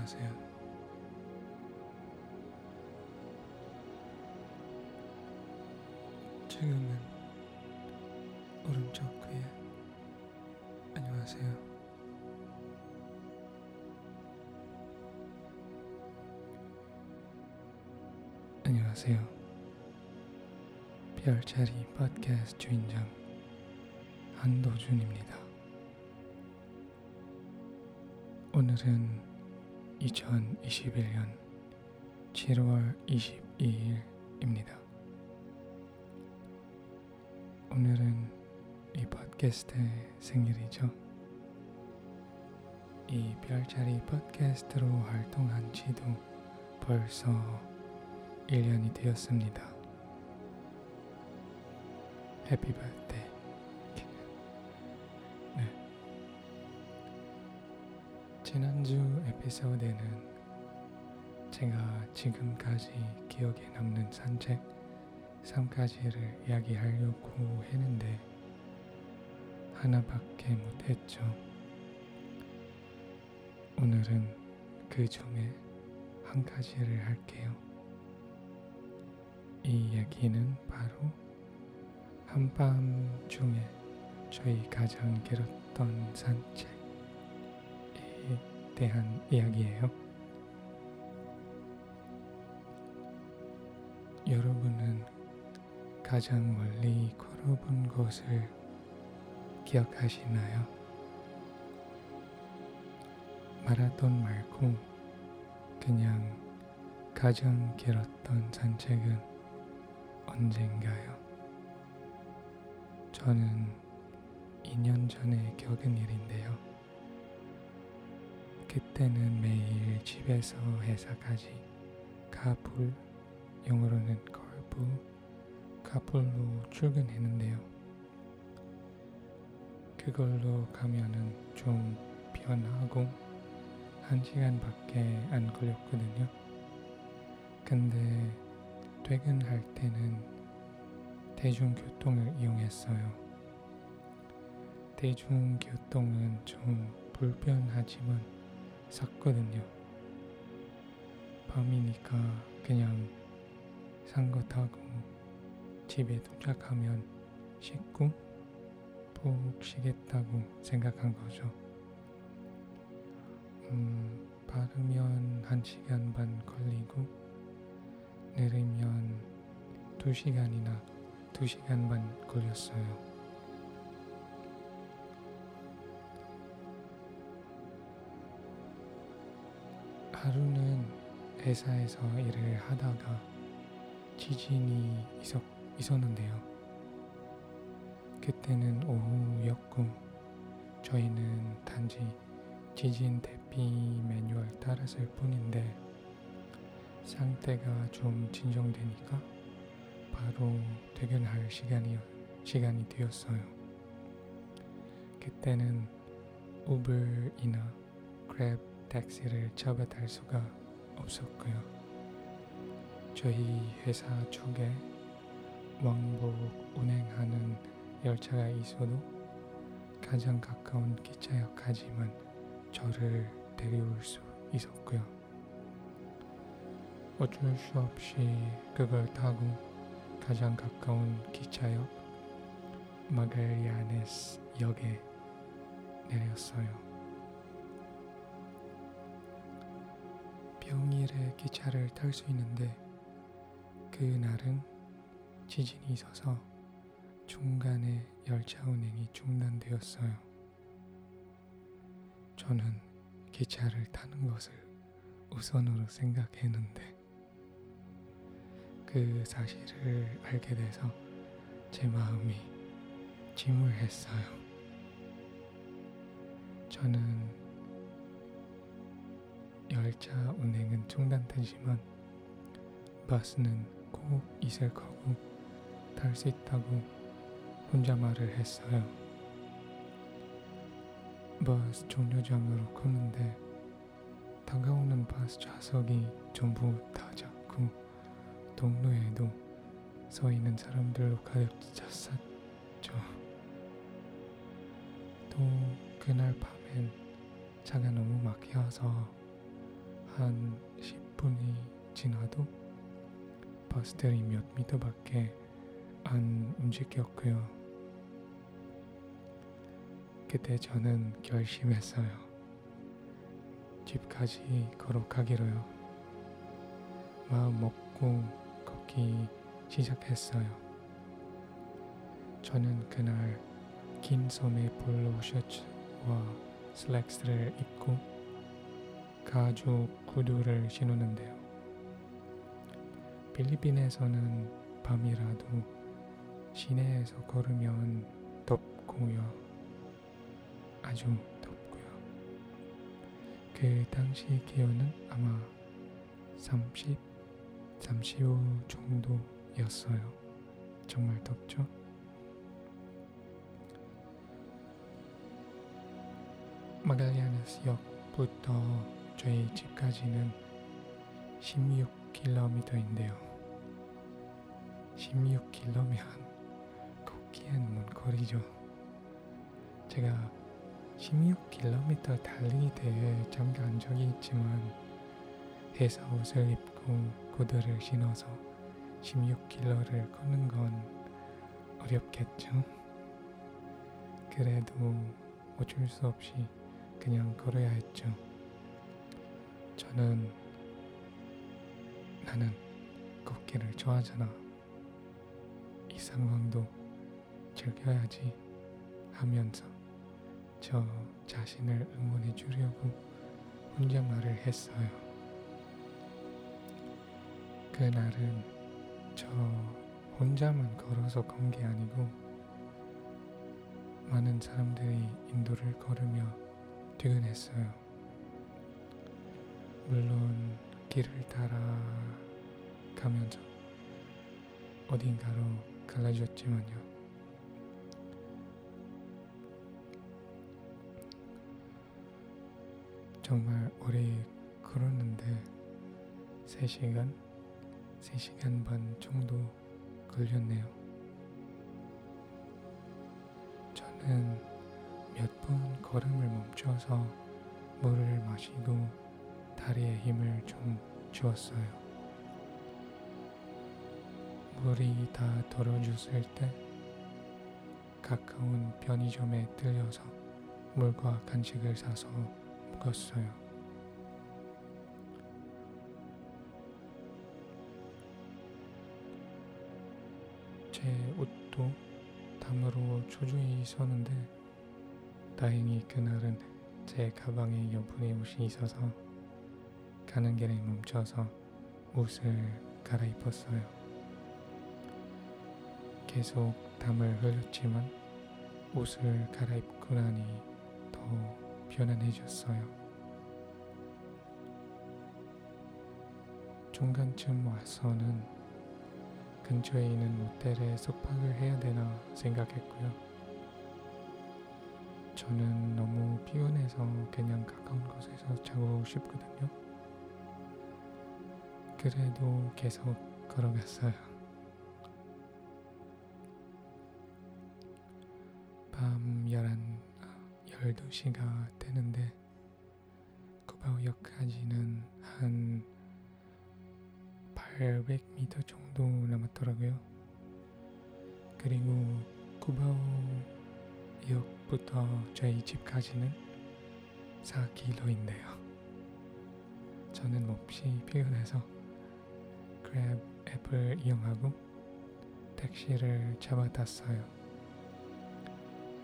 안녕하세요. 지금은 오른쪽 귀에 안녕하세요. 안녕하세요. 별자리 팟캐스트 주인장 한도준입니다. 오늘은 2021년 7월 22일입니다. 오늘은 이 팟캐스트의 생일이죠. 이 별자리 팟캐스트로 활동한 지도 벌써 1년이 되었습니다. 해피 버스데이. 지난주 에피소드에는 제가 지금까지 기억에 남는 산책 3가지를 이야기하려고 했는데 하나밖에 못했죠. 오늘은 그 중에 한 가지를 할게요. 이 얘기는 바로 한밤 중에 저희 가장 길었던 산책에 대한 이야기예요. 여러분은 가장 멀리 걸어본 곳을 기억하시나요? 마라톤 말고 그냥 가장 길었던 산책은 언젠가요? 저는 2년 전에 겪은 일인데요. 그때는 매일 집에서 회사까지 가불, 영어로는 걸부, 가불로 출근했는데요. 그걸로 가면은 좀 편하고 한 시간밖에 안 걸렸거든요. 근데 퇴근할 때는 대중교통을 이용했어요. 대중교통은 좀 불편하지만 쌌거든요. 밤이니까 그냥 산 거 타고 집에 도착하면 씻고 푹 쉬겠다고 생각한 거죠. 음, 바르면 한 시간 반 걸리고 내리면 두 시간이나 두 시간 반 걸렸어요. 하루는 회사에서 일을 하다가 지진이 있었, 있었는데요. 그때는 오후였고 저희는 단지 지진 대피 매뉴얼 따랐을 뿐인데 상태가 좀 진정되니까 바로 퇴근할 시간이, 시간이 되었어요. 그때는 우버이나 그랩 택시를 잡아 탈 수가 없었고요. 저희 회사 쪽에 왕복 운행하는 열차가 있어도 가장 가까운 기차역까지만 저를 데려올 수 있었고요. 어쩔 수 없이 그걸 타고 가장 가까운 기차역 마가리아네스 역에 내렸어요. 평일에 기차를 탈 수 있는데 그날은 지진이 있어서 중간에 열차 운행이 중단되었어요. 저는 기차를 타는 것을 우선으로 생각했는데 그 사실을 알게 돼서 제 마음이 침울했어요. 저는 열차 운행은 중단되지만 버스는 꼭 있을 거고 탈 수 있다고 혼자 말을 했어요. 버스 종료장으로 걷는데 다가오는 버스 좌석이 전부 다 작고 동로에도 서 있는 사람들로 가득 찼었죠. 또 그날 밤엔 차가 너무 막혀서 한 10분이 지나도 버스들이 몇 미터밖에 안 움직였고요. 그때 저는 결심했어요. 집까지 걸어가기로요. 마음 먹고 걷기 시작했어요. 저는 그날 긴 소매 볼로 셔츠와 슬랙스를 입고 가죽 구두를 신었는데요. 필리핀에서는 밤이라도 시내에서 걸으면 덥고요. 아주 덥고요. 그 당시 기온은 아마 30, 35 정도였어요. 정말 덥죠? 마갈리아네스 역부터 저희 집까지는 16km인데요. 16km면 걷기엔 먼 거리죠. 제가 16km 달리기 대회에 참가한 적이 있지만 회사 옷을 입고 구두를 신어서 16km를 걷는 건 어렵겠죠. 그래도 어쩔 수 없이 그냥 걸어야 했죠. 저는 나는 걷기를 좋아하잖아. 이 상황도 즐겨야지 하면서 저 자신을 응원해 주려고 혼자 말을 했어요. 그날은 저 혼자만 걸어서 건 게 아니고 많은 사람들이 인도를 걸으며 퇴근했어요. 물론 길을 따라 가면서 어딘가로 갈라졌지만요. 정말 오래 걸었는데 3시간, 3시간 반 정도 걸렸네요. 저는 몇 번 걸음을 멈춰서 물을 마시고 다리에 힘을 좀 주었어요. 물이 다 떨어졌을 때 가까운 편의점에 들려서 물과 간식을 사서 먹었어요. 제 옷도 담으로 조조히 있었는데 다행히 그날은 제 가방에 여분의 옷이 있어서 가는 길에 멈춰서 옷을 갈아입었어요. 계속 땀을 흘렸지만 옷을 갈아입고 나니 더 편안해졌어요. 중간쯤 와서는 근처에 있는 모텔에 숙박을 해야 되나 생각했고요. 저는 너무 피곤해서 그냥 가까운 곳에서 자고 싶거든요. 그래도 계속 걸어갔어요. 밤 11, 12시가 되는데 쿠바오역까지는 한 800m 정도 남았더라고요. 그리고 쿠바오역부터 저희 집까지는 4km인데요. 저는 몹시 피곤해서 그랩 앱을 이용하고 택시를 잡아탔어요.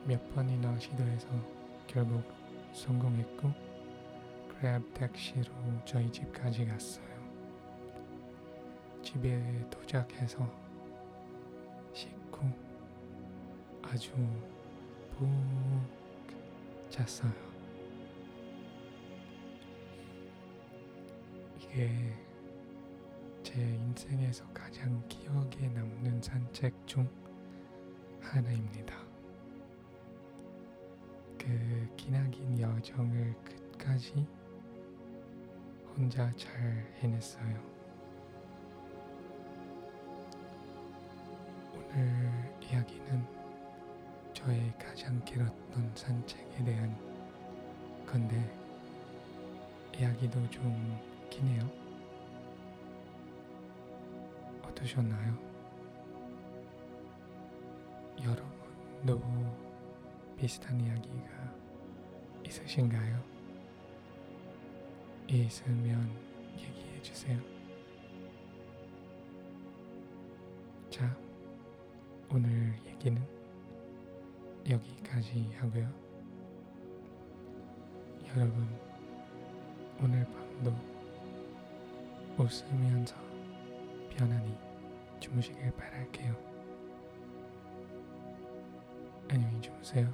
몇 번이나 시도해서 결국 성공했고 그랩 택시로 저희 집까지 갔어요. 집에 도착해서 씻고 아주 푹 잤어요. 이게 제 인생에서 가장 기억에 남는 산책 중 하나입니다. 그 기나긴 여정을 끝까지 혼자 잘 해냈어요. 오늘 이야기는 저의 가장 길었던 산책에 대한 건데 이야기도 좀 웃기네요. 어떠셨나요? 여러분도 비슷한 이야기가 있으신가요? 있으면 얘기해 주세요. 자, 오늘 얘기는 여기까지 하고요. 여러분, 오늘 밤도 웃으면서 편안히 주무시길 바랄게요. 안녕히 주무세요.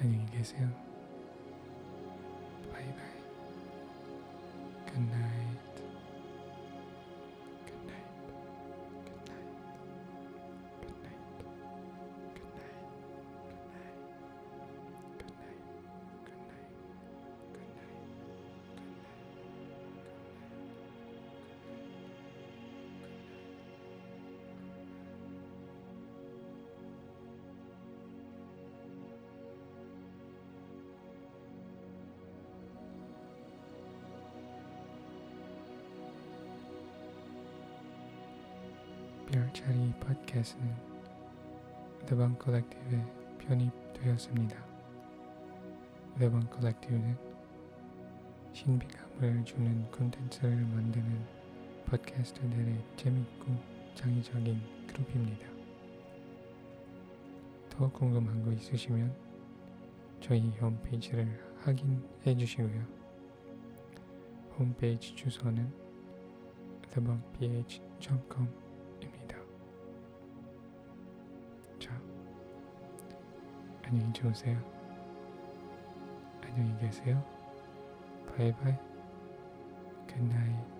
안녕히 계세요. 바이바이. 굿나잇. 별자리 팟캐스트는 더방 컬렉티브에 편입되었습니다. 더방 컬렉티브는 신비감을 주는 콘텐츠를 만드는 팟캐스트들의 재밌고 창의적인 그룹입니다. 더 궁금한 거 있으시면 저희 홈페이지를 확인해 주시고요. 홈페이지 주소는 thebunkph.com 안녕히 주무세요. 안녕히 계세요. 바이바이. 굿나잇.